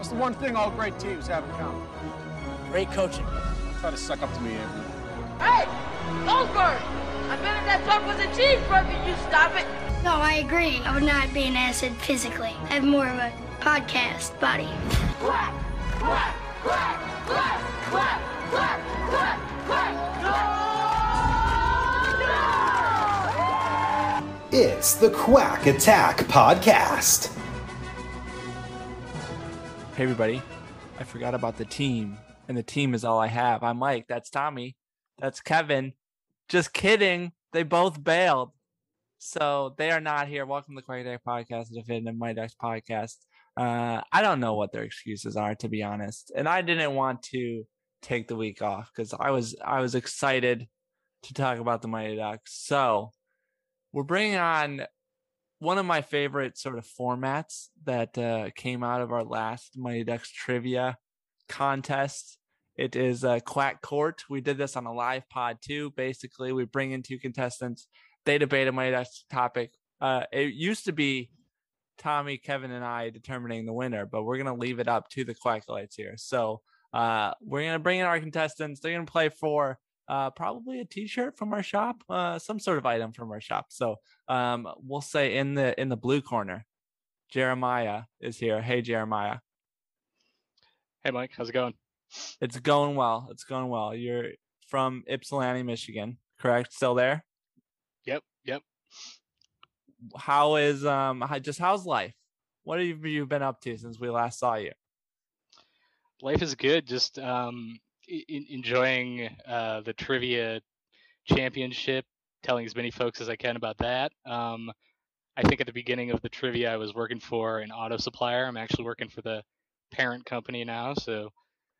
What's the one thing all great teams have in common? Great coaching. Try to suck up to me, Andrew. Hey, Goldberg! I bet if that dog was a cheeseburger, you stop it. No, I agree. I would not be an asset physically. I have more of a podcast body. Quack, quack, quack, quack, quack, quack, quack, quack. No! No! It's the Quack Attack Podcast. Hey, everybody. I forgot about the team, and the team is all I have. I'm Mike. That's Tommy. That's Kevin. Just kidding. They both bailed. So they are not here. Welcome to the Quack Attack Podcast, the definitive Mighty Ducks podcast. Uh, I don't know what their excuses are, to be honest. And I didn't want to take the week off because I was I was excited to talk about the Mighty Ducks. So we're bringing on one of my favorite sort of formats that uh, came out of our last Mighty Ducks trivia contest. It is a quack court. We did this on a live pod too. Basically, we bring in two contestants. They debate a Mighty Ducks topic. Uh, it used to be Tommy, Kevin, and I determining the winner, but we're gonna leave it up to the Quacklites here. So uh, we're gonna bring in our contestants. They're gonna play for uh, probably a T-shirt from our shop, uh, some sort of item from our shop. So um, we'll say in the in the blue corner, Jeremiah is here. Hey, Jeremiah. Hey, Mike. How's it going? It's going well. It's going well. You're from Ypsilanti, Michigan, correct? Still there? Yep. Yep. How is um how, just how's life? What have you been up to since we last saw you? Life is good. Just um, in, enjoying uh, the trivia championship, telling as many folks as I can about that. Um, I think at the beginning of the trivia, I was working for an auto supplier. I'm actually working for the parent company now, so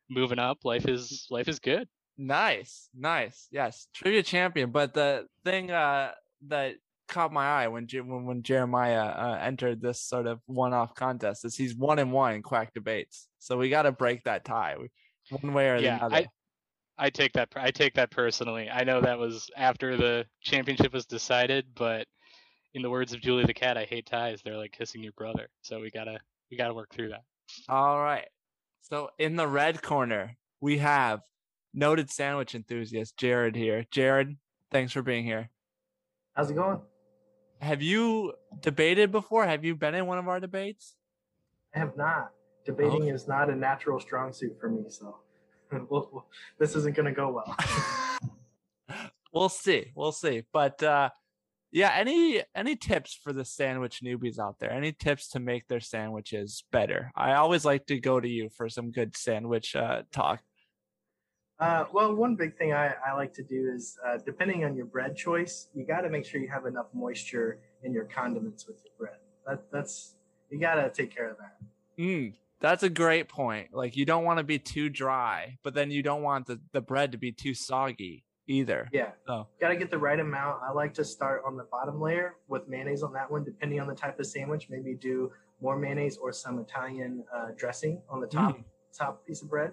moving up. Life is life is good. Nice, nice. Yes, trivia champion. But the thing uh, that caught my eye when when, when Jeremiah uh, entered this sort of one-off contest is he's one and one in quack debates. So we got to break that tie. We, one way or yeah, the other. I, I take that I take that personally. I know that was after the championship was decided, but in the words of Julie the cat, I hate ties. They're like kissing your brother. So we gotta we gotta work through that. All right. So in the red corner, we have noted sandwich enthusiast Jarrod here. Jarrod, thanks for being here. How's it going? Have you debated before? Have you been in one of our debates? I have not. Debating is not a natural strong suit for me, so this isn't going to go well. we'll see. We'll see. But uh, yeah, any any tips for the sandwich newbies out there? Any tips to make their sandwiches better? I always like to go to you for some good sandwich uh, talk. Uh, well, one big thing I, I like to do is, uh, depending on your bread choice, you got to make sure you have enough moisture in your condiments with your bread. That, that's you got to take care of that. Mm, that's a great point. Like you don't want to be too dry, but then you don't want the, the bread to be too soggy either. Yeah. So got to get the right amount. I like to start on the bottom layer with mayonnaise on that one, depending on the type of sandwich. Maybe do more mayonnaise or some Italian uh, dressing on the top mm. top piece of bread.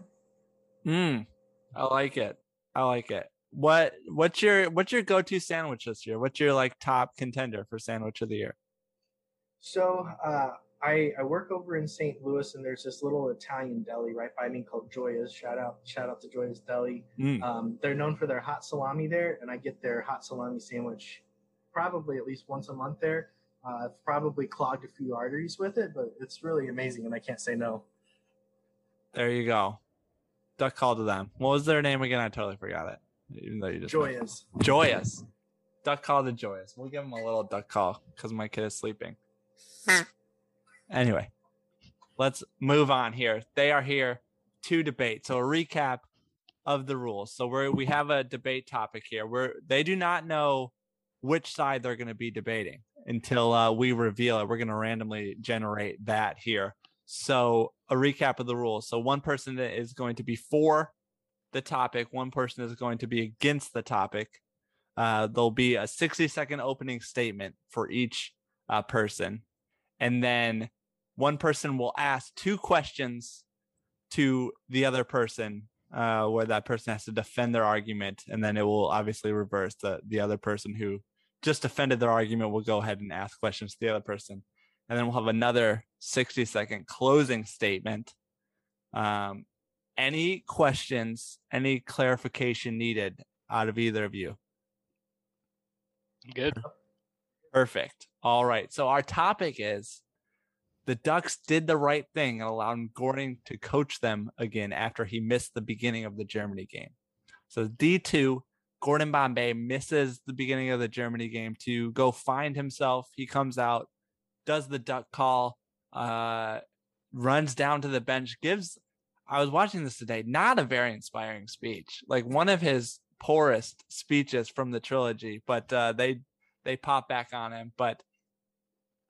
Mm. I like it. I like it. What what's your what's your go to sandwich this year? What's your like top contender for sandwich of the year? So uh, I, I work over in St. Louis, and there's this little Italian deli right by me called Gioia's. Shout out, shout out to Gioia's Deli. Mm. Um, they're known for their hot salami there, and I get their hot salami sandwich probably at least once a month there. Uh, I've probably clogged a few arteries with it, but it's really amazing, and I can't say no. There you go. Duck call to them. What was their name again? I totally forgot it. Even though you just Gioia's. Gioia's. Duck call to Gioia's. We'll give them a little duck call because my kid is sleeping. Anyway, let's move on here. They are here to debate. So a recap of the rules. So we we have a debate topic here. Where they do not know which side they're going to be debating until uh, we reveal it. We're going to randomly generate that here. So a recap of the rules. So one person is going to be for the topic, one person is going to be against the topic. Uh, there'll be a 60 second opening statement for each uh, person. And then one person will ask two questions to the other person, uh, where that person has to defend their argument. And then it will obviously reverse the, the other person who just defended their argument will go ahead and ask questions to the other person. And then we'll have another 60 second closing statement. Um, any questions, any clarification needed out of either of you? Good. Perfect. All right. So our topic is the Ducks did the right thing and allowed Gordon to coach them again after he missed the beginning of the Germany game. So D2, Gordon Bombay misses the beginning of the Germany game to go find himself. He comes out, does the duck call, uh, runs down to the bench, gives I was watching this today, not a very inspiring speech. Like one of his poorest speeches from the trilogy, but uh, they they pop back on him. But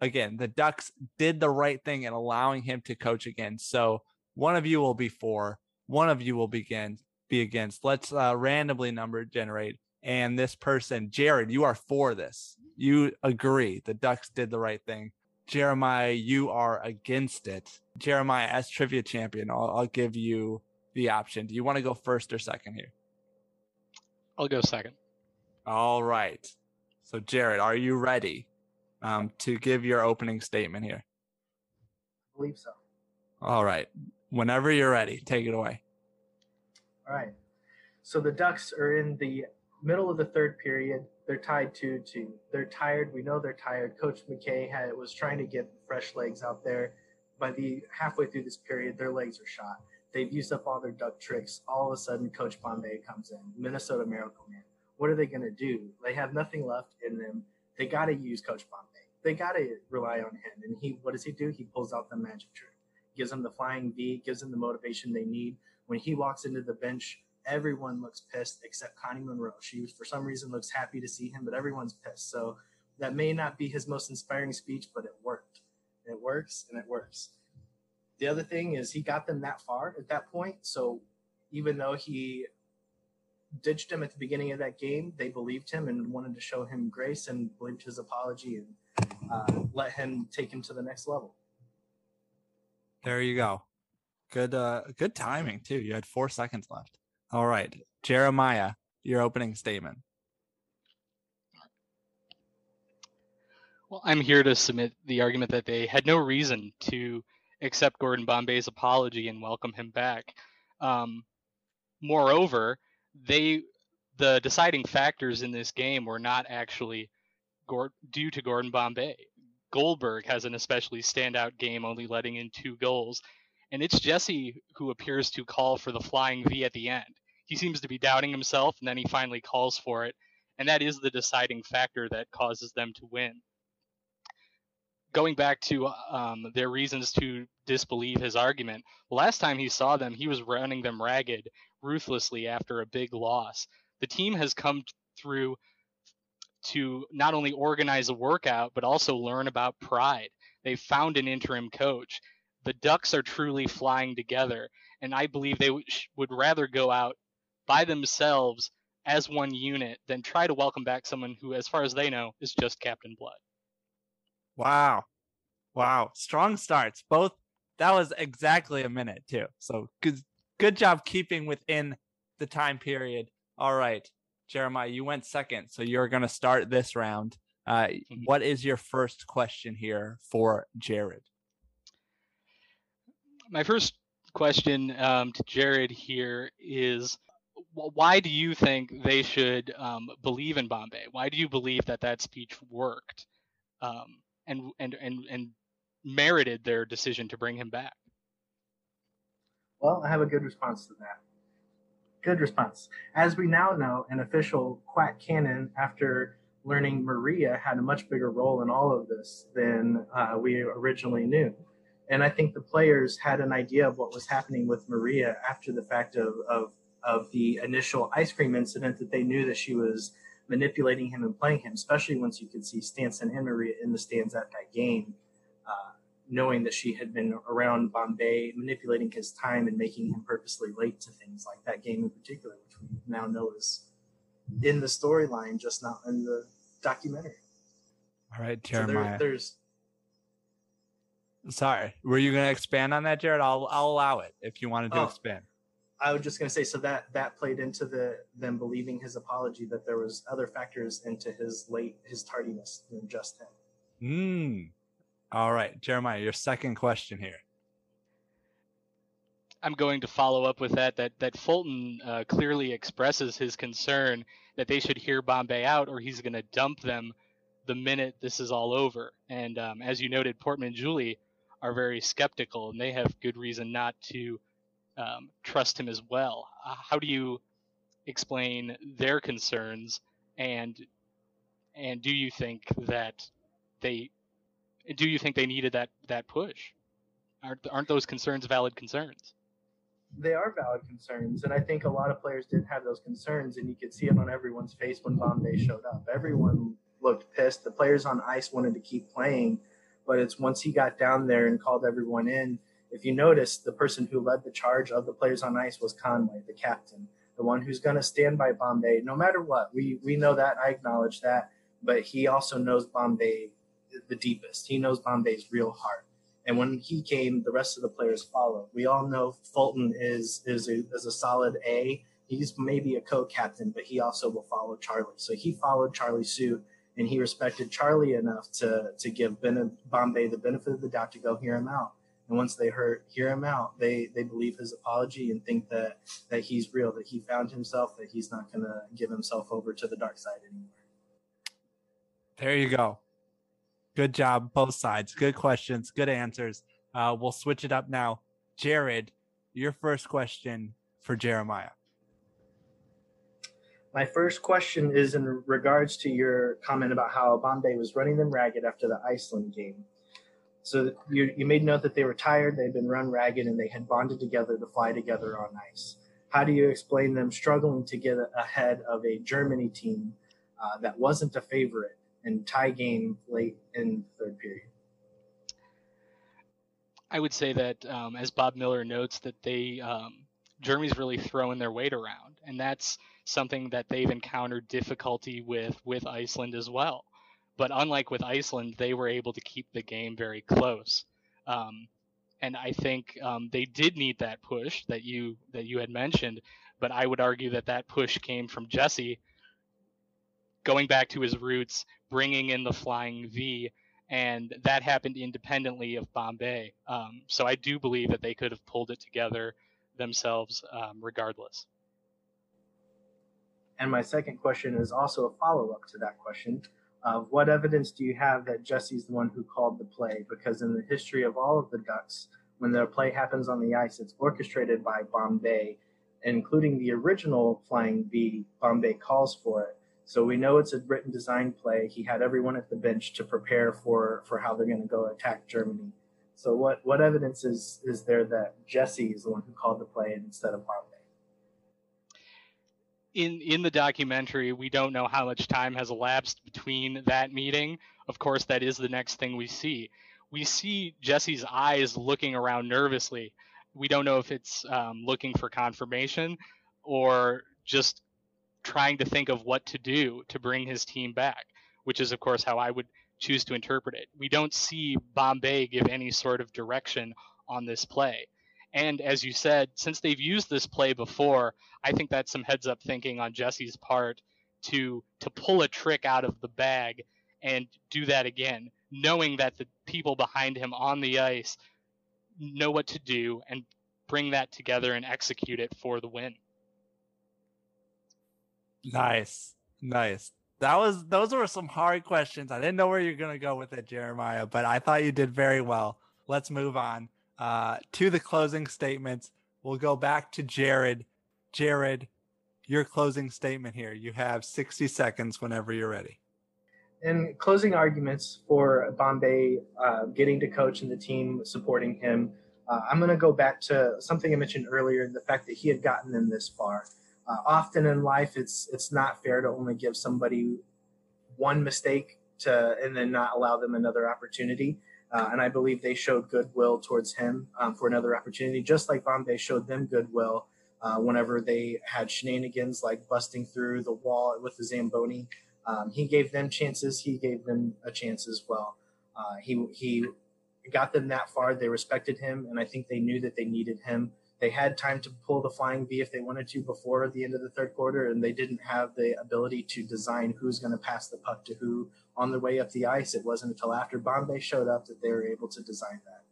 again, the Ducks did the right thing in allowing him to coach again. So one of you will be for, one of you will begin be against. Let's uh, randomly number generate. And this person, Jarrod, you are for this. You agree the Ducks did the right thing. Jeremiah, you are against it. Jeremiah, as trivia champion, I'll, I'll give you the option. Do you want to go first or second here? I'll go second. All right. So, Jarrod, are you ready um, to give your opening statement here? I believe so. All right. Whenever you're ready, take it away. All right. So the Ducks are in the middle of the third period. They're tied 2 2. They're tired. We know they're tired. Coach McKay had, was trying to get fresh legs out there. By the halfway through this period, their legs are shot. They've used up all their duck tricks. All of a sudden, Coach Bombay comes in, Minnesota Miracle Man. What are they going to do? They have nothing left in them. They got to use Coach Bombay. They got to rely on him. And he, what does he do? He pulls out the magic trick, gives them the flying V, gives them the motivation they need. When he walks into the bench, everyone looks pissed except Connie Monroe. She, for some reason, looks happy to see him, but everyone's pissed. So that may not be his most inspiring speech, but it worked. It works and it works. The other thing is he got them that far at that point. So even though he ditched him at the beginning of that game, they believed him and wanted to show him grace and believed his apology and uh, let him take him to the next level. There you go. Good, uh, good timing too. You had four seconds left. All right, Jeremiah, your opening statement. Well, I'm here to submit the argument that they had no reason to accept Gordon Bombay's apology and welcome him back. Um, moreover, they the deciding factors in this game were not actually due to Gordon Bombay. Goldberg has an especially standout game, only letting in two goals, and it's Jesse who appears to call for the flying V at the end. He seems to be doubting himself, and then he finally calls for it, and that is the deciding factor that causes them to win. Going back to um, their reasons to disbelieve his argument, last time he saw them, he was running them ragged ruthlessly after a big loss. The team has come through to not only organize a workout, but also learn about pride. They've found an interim coach the Ducks are truly flying together, and I believe they would rather go out by themselves as one unit than try to welcome back someone who, as far as they know, is just Captain Blood. Wow. Wow. Strong starts. Both that was exactly a minute too. So good good job keeping within the time period. All right. Jeremiah, you went second, so you're going to start this round. Uh, mm-hmm. what is your first question here for Jarrod? my first question um, to Jarrod here is why do you think they should um, believe in Bombay? Why do you believe that that speech worked um, and, and, and, and merited their decision to bring him back? Well, I have a good response to that. Good response. As we now know, an official quack canon after learning Maria had a much bigger role in all of this than uh, we originally knew. And I think the players had an idea of what was happening with Maria after the fact of, of, of the initial ice cream incident that they knew that she was manipulating him and playing him, especially once you could see Stansson and Maria in the stands at that game. Knowing that she had been around Bombay, manipulating his time and making him purposely late to things like that game in particular, which we now know is in the storyline, just not in the documentary. All right, So there- Jeremiah. there's Sorry, were you going to expand on that, Jarrod? I'll I'll allow it if you wanted to Oh. expand. I was just going to say, so that that played into the them believing his apology that there was other factors into his late his tardiness than just him. Hmm. All right, Jeremiah, your second question here. I'm going to follow up with that. That that Fulton uh, clearly expresses his concern that they should hear Bombay out, or he's going to dump them the minute this is all over. And um, as you noted, Portman and Julie are very skeptical, and they have good reason not to um, trust him as well. Uh, how do you explain their concerns, and and do you think that they do you think they needed that that push? Aren't aren't those concerns valid concerns? They are valid concerns, and I think a lot of players did have those concerns, and you could see it on everyone's face when Bombay showed up. Everyone looked pissed. The players on ice wanted to keep playing, but it's once he got down there and called everyone in. If you notice, the person who led the charge of the players on ice was Conway, the captain, the one who's going to stand by Bombay no matter what. We we know that. I acknowledge that, but he also knows Bombay the deepest. He knows Bombay's real heart. And when he came, the rest of the players followed. We all know Fulton is is a, is a solid A. He's maybe a co-captain, but he also will follow Charlie. So he followed Charlie's suit, and he respected Charlie enough to to give ben, Bombay the benefit of the doubt to go hear him out. And once they heard hear him out, they they believe his apology and think that that he's real, that he found himself, that he's not going to give himself over to the dark side anymore. There you go. Good job, both sides. Good questions, good answers. Uh, we'll switch it up now. Jarrod, your first question for Jeremiah. My first question is in regards to your comment about how Bombay was running them ragged after the Iceland game. So you, you made note that they were tired, they'd been run ragged, and they had bonded together to fly together on ice. How do you explain them struggling to get ahead of a Germany team uh, that wasn't a favorite and tie game late in the third period? I would say that, um, as Bob Miller notes, that they um, Germany's really throwing their weight around, and that's something that they've encountered difficulty with with Iceland as well. But unlike with Iceland, they were able to keep the game very close. Um, and I think um, they did need that push that you that you had mentioned. But I would argue that that push came from Jesse going back to his roots, bringing in the flying V, and that happened independently of Bombay. Um, so I do believe that they could have pulled it together themselves, um, regardless. And my second question is also a follow up to that question. Uh, what evidence do you have that Jesse's the one who called the play? Because in the history of all of the Ducks, when the play happens on the ice, it's orchestrated by Bombay, including the original Flying V. Bombay calls for it. So we know it's a written design play. He had everyone at the bench to prepare for, for how they're going to go attack Germany. So what, what evidence is, is there that Jesse is the one who called the play instead of Bombay? in in the documentary we don't know how much time has elapsed between that meeting of course that is the next thing we see we see jesse's eyes looking around nervously we don't know if it's um, looking for confirmation or just trying to think of what to do to bring his team back which is of course how i would choose to interpret it we don't see bombay give any sort of direction on this play and as you said, since they've used this play before, I think that's some heads up thinking on Jesse's part to to pull a trick out of the bag and do that again, knowing that the people behind him on the ice know what to do and bring that together and execute it for the win. Nice. Nice. That was those were some hard questions. I didn't know where you're gonna go with it, Jeremiah, but I thought you did very well. Let's move on uh, to the closing statements. We'll go back to Jarrod. Jarrod, your closing statement here. You have 60 seconds whenever you're ready. In closing arguments for Bombay uh, getting to coach and the team supporting him, uh, I'm going to go back to something I mentioned earlier the fact that he had gotten them this far. Uh, often in life, it's it's not fair to only give somebody one mistake to and then not allow them another opportunity. Uh, and I believe they showed goodwill towards him um, for another opportunity, just like Bombay showed them goodwill uh, whenever they had shenanigans like busting through the wall with the Zamboni. Um, he gave them chances. He gave them a chance as well. Uh, he he got them that far. They respected him, and I think they knew that they needed him. They had time to pull the flying V if they wanted to before the end of the third quarter, and they didn't have the ability to design who's going to pass the puck to who on their way up the ice. It wasn't until after Bombay showed up that they were able to design that.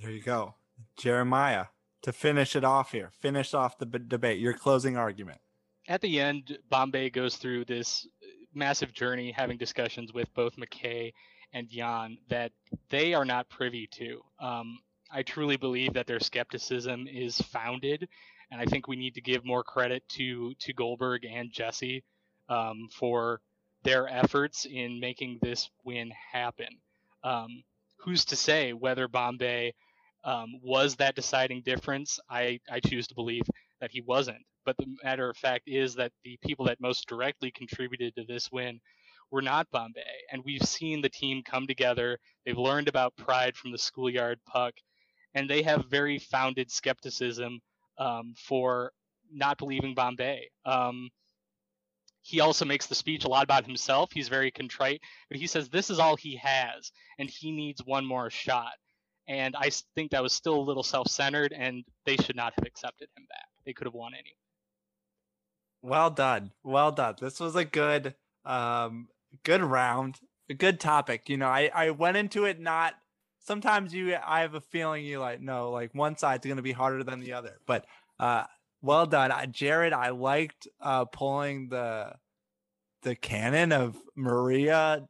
There you go. Jeremiah, to finish it off here, finish off the b- debate, your closing argument. At the end, Bombay goes through this massive journey having discussions with both McKay and Jan that they are not privy to. Um, I truly believe that their skepticism is founded, and I think we need to give more credit to to Goldberg and Jesse um, for their efforts in making this win happen. Um, who's to say whether Bombay um, was that deciding difference? I, I choose to believe that he wasn't. But the matter of fact is that the people that most directly contributed to this win were not Bombay. And we've seen the team come together. They've learned about pride from the schoolyard puck, and they have very founded skepticism um, for not believing Bombay. Um, he also makes the speech a lot about himself. He's very contrite, but he says this is all he has, and he needs one more shot. And I think that was still a little self centered, and they should not have accepted him back. They could have won anyway. Well done. Well done. This was a good um good round. A good topic. You know, I I went into it not sometimes you I have a feeling you like no, like one side's going to be harder than the other. But uh well done. Jarrod, I liked uh pulling the the canon of Maria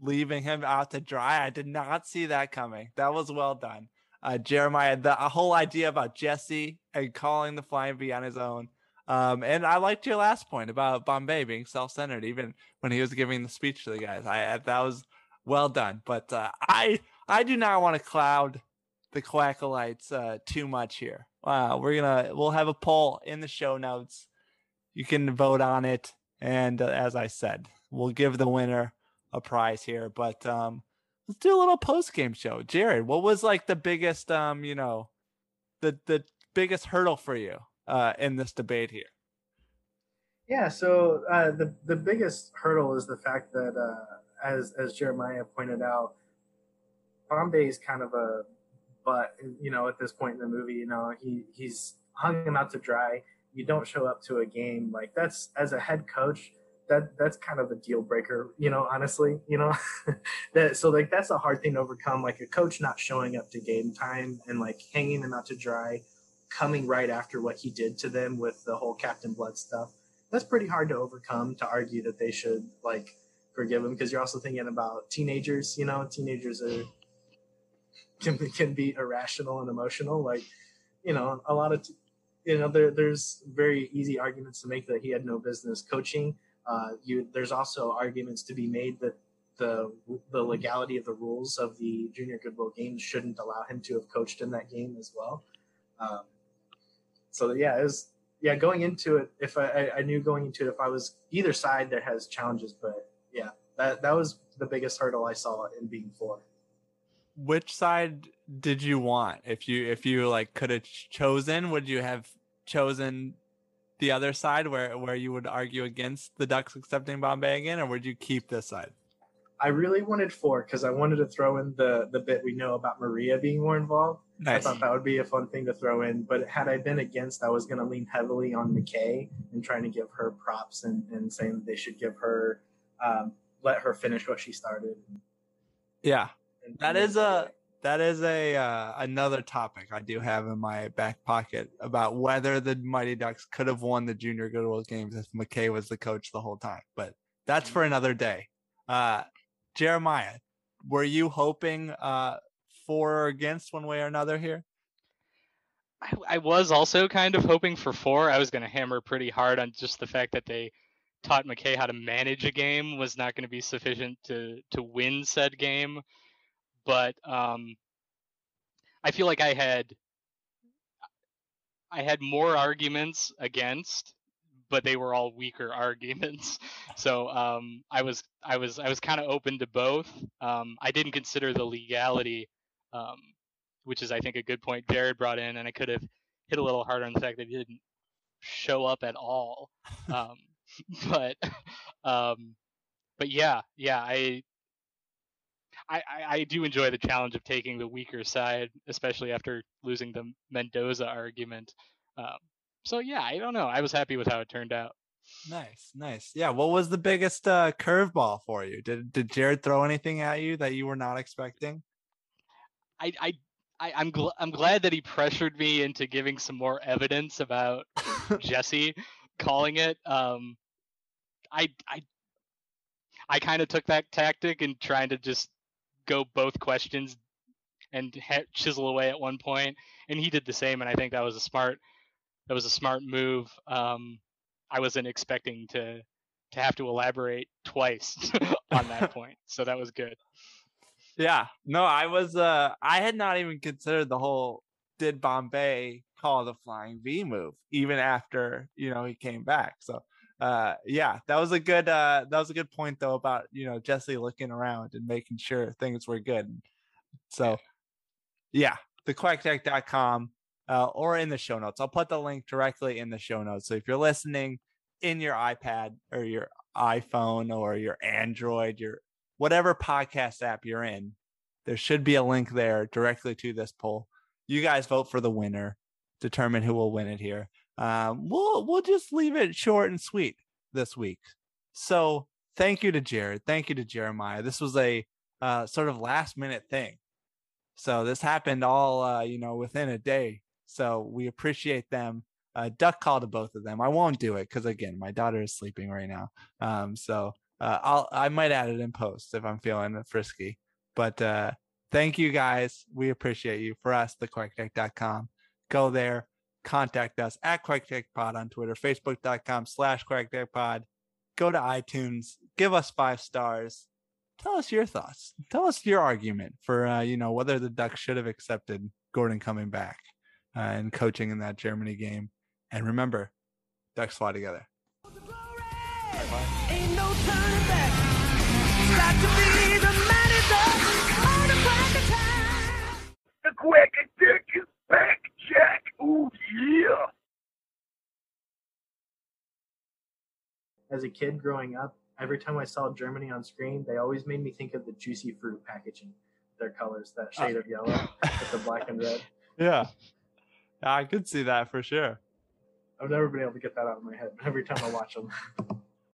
leaving him out to dry. I did not see that coming. That was well done. Uh, Jeremiah, the whole idea about Jesse and calling the flying V on his own um, and I liked your last point about Bombay being self-centered, even when he was giving the speech to the guys. I that was well done. But uh, I I do not want to cloud the Quackalites uh, too much here. Uh, we're gonna we'll have a poll in the show notes. You can vote on it, and uh, as I said, we'll give the winner a prize here. But um, let's do a little post game show. Jarrod, what was like the biggest um you know the the biggest hurdle for you uh, in this debate here? Yeah, so uh, the the biggest hurdle is the fact that, uh, as as Jeremiah pointed out, Bombay is kind of a but you know at this point in the movie, you know he he's hung him out to dry. You don't show up to a game like that's as a head coach. That that's kind of a deal breaker, you know. Honestly, you know, that so like that's a hard thing to overcome. Like a coach not showing up to game time and like hanging them out to dry coming right after what he did to them with the whole Captain Blood stuff. That's pretty hard to overcome to argue that they should like forgive him because you're also thinking about teenagers. You know, teenagers are can can be irrational and emotional. Like, you know, a lot of t- you know there there's very easy arguments to make that he had no business coaching. Uh, you there's also arguments to be made that the the legality of the rules of the junior goodwill games shouldn't allow him to have coached in that game as well. Um, so yeah, it was yeah going into it. If I, I knew going into it, if I was either side there has challenges, but yeah, that that was the biggest hurdle I saw in being four. Which side did you want? If you if you like could have chosen, would you have chosen the other side where where you would argue against the Ducks accepting Bombay again, or would you keep this side? I really wanted four because I wanted to throw in the the bit we know about Maria being more involved. Nice. I thought that would be a fun thing to throw in. But had I been against, I was going to lean heavily on McKay and trying to give her props and, and saying they should give her, um, let her finish what she started. Yeah, that is a that is a uh, another topic I do have in my back pocket about whether the Mighty Ducks could have won the Junior Goodwill games if McKay was the coach the whole time. But that's for another day. Uh, Jeremiah, were you hoping uh, for or against one way or another here? I, I was also kind of hoping for four. I was going to hammer pretty hard on just the fact that they taught McKay how to manage a game was not going to be sufficient to to win said game. But um, I feel like I had I had more arguments against, but they were all weaker arguments. So um, I was I was I was kind of open to both. Um, I didn't consider the legality, um, which is I think a good point Jarrod brought in, and I could have hit a little harder on the fact that he didn't show up at all. Um, but um, but yeah, yeah, I I, I, do enjoy the challenge of taking the weaker side, especially after losing the Mendoza argument. Um, so yeah, I don't know. I was happy with how it turned out. Nice, nice. Yeah. What was the biggest uh, curveball for you? Did did Jarrod throw anything at you that you were not expecting? I I, I am gl- I'm glad that he pressured me into giving some more evidence about Jesse calling it. Um, I I I kind of took that tactic and trying to just go both questions and ha- chisel away at one point, and he did the same. And I think that was a smart that was a smart move. Um, I wasn't expecting to to have to elaborate twice on that point, so that was good. Yeah, no, I was. Uh, I had not even considered the whole did Bombay call the flying V move even after you know he came back. So uh yeah that was a good uh that was a good point though about you know jesse looking around and making sure things were good so yeah the thequackattack.com uh, or in the show notes. I'll put the link directly in the show notes so if you're listening in your ipad or your iphone or your android your whatever podcast app you're in there should be a link there directly to this poll. You guys vote for the winner determine who will win it here um, we'll we'll just leave it short and sweet this week. So thank you to Jarrod. Thank you to Jeremiah. This was a uh, sort of last minute thing. So this happened all uh, you know within a day. So we appreciate them. Uh, duck call to both of them. I won't do it because again, my daughter is sleeping right now. Um, so uh, I'll I might add it in post if I'm feeling frisky. But uh, thank you guys. We appreciate you. For us, thequackattack.com. Go there contact us at QuackAttackPod on Twitter, Facebook.com slash QuackAttackPod. Go to iTunes, give us five stars. Tell us your thoughts. Tell us your argument for, uh, you know, whether the Ducks should have accepted Gordon coming back uh, and coaching in that Germany game. And remember, Ducks fly together. Ain't no turning back. Got to be the man the The quick dick is back, Jack. Ooh, yeah. As a kid growing up, every time I saw Germany on screen, they always made me think of the juicy fruit packaging. Their colors, that shade of yellow with the black and red. Yeah. I could see that for sure. I've never been able to get that out of my head every time I watch them.